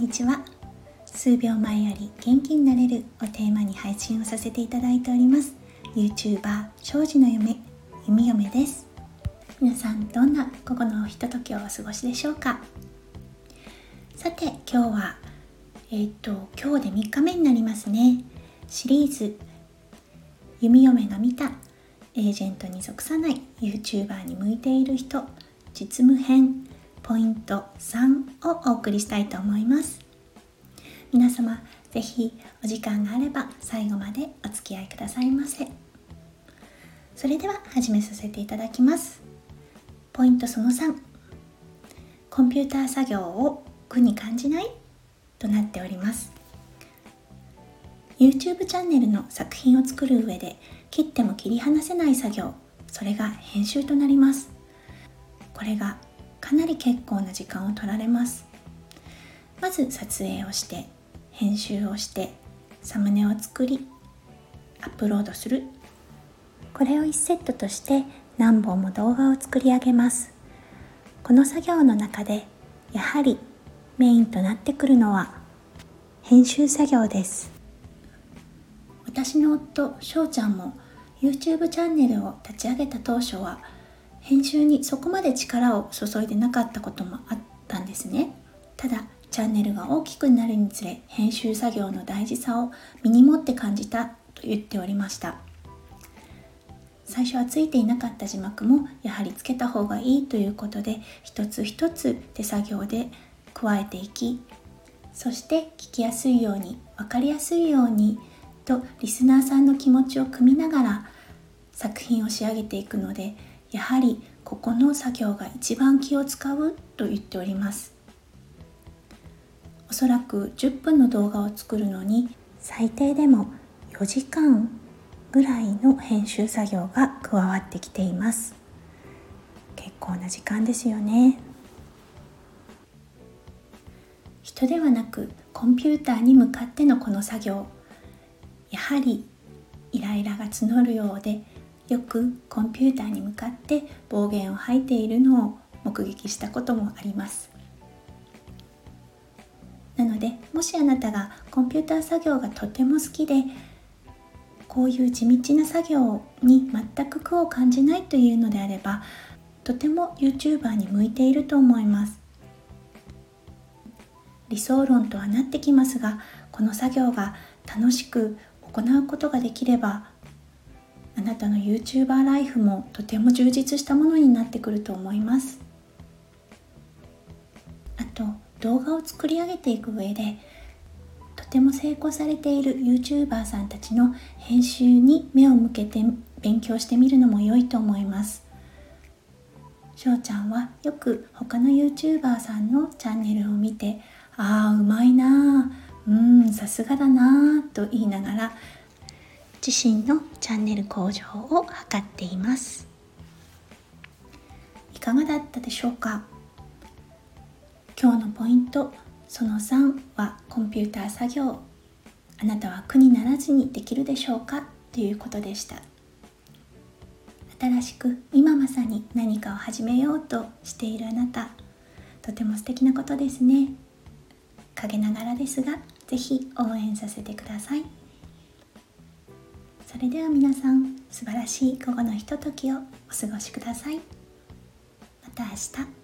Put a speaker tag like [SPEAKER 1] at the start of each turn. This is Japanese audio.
[SPEAKER 1] にちは。数秒前より元気になれるをテーマに配信をさせていただいております。YouTuber 庄司の嫁弓嫁です。皆さんどんな午後のひとときをお過ごしでしょうか？さて今日はえっ、ー、と今日で3日目になりますね。シリーズ弓嫁が見たエージェントに属さない YouTuber に向いている人実務編。ポイント3をお送りしたいと思います。皆様ぜひお時間があれば最後までお付き合いくださいませ。それでは始めさせていただきます。ポイントその3コンピューター作業を苦に感じない？となっております。YouTube チャンネルの作品を作る上で切っても切り離せない作業。それが編集となります。これがかなり結構な時間を取られます。まず撮影をして編集をしてサムネを作りアップロードする。これを1セットとして何本も動画を作り上げます。この作業の中でやはりメインとなってくるのは編集作業です。私の夫翔ちゃんも YouTube チャンネルを立ち上げた当初は編集にそこまで力を注いでなかったこともあったんですね。ただチャンネルが大きくなるにつれ編集作業の大事さを身に持って感じたと言っておりました。最初はついていなかった字幕もやはりつけた方がいいということで一つ一つ手作業で加えていきそして聞きやすいように分かりやすいようにとリスナーさんの気持ちを組みながら作品を仕上げていくのでやはりここの作業が一番気を使うと言っております。おそらく10分の動画を作るのに最低でも4時間ぐらいの編集作業が加わってきています。結構な時間ですよね。人ではなくコンピューターに向かってのこの作業。やはりイライラが募るようでよくコンピューターに向かって暴言を吐いているのを目撃したこともあります。なのでもしあなたがコンピューター作業がとても好きでこういう地道な作業に全く苦を感じないというのであればとても YouTuber に向いていると思います。理想論とはなってきますがこの作業が楽しく行うことができればあなたの YouTuber ライフもとても充実したものになってくると思います。あと動画を作り上げていく上でとても成功されている YouTuber さんたちの編集に目を向けて勉強してみるのも良いと思います。しょうちゃんはよく他の YouTuber さんのチャンネルを見てああうまいなあうんさすがだなあと言いながら自身のチャンネル向上を図っています。いかがだったでしょうか？今日のポイントその3はコンピューター作業。あなたは苦にならずにできるでしょうか？ということでした。新しく今まさに何かを始めようとしているあなた。とても素敵なことですね。陰ながらですが是非応援させてください。それでは皆さん素晴らしい午後のひとときをお過ごしください。また明日。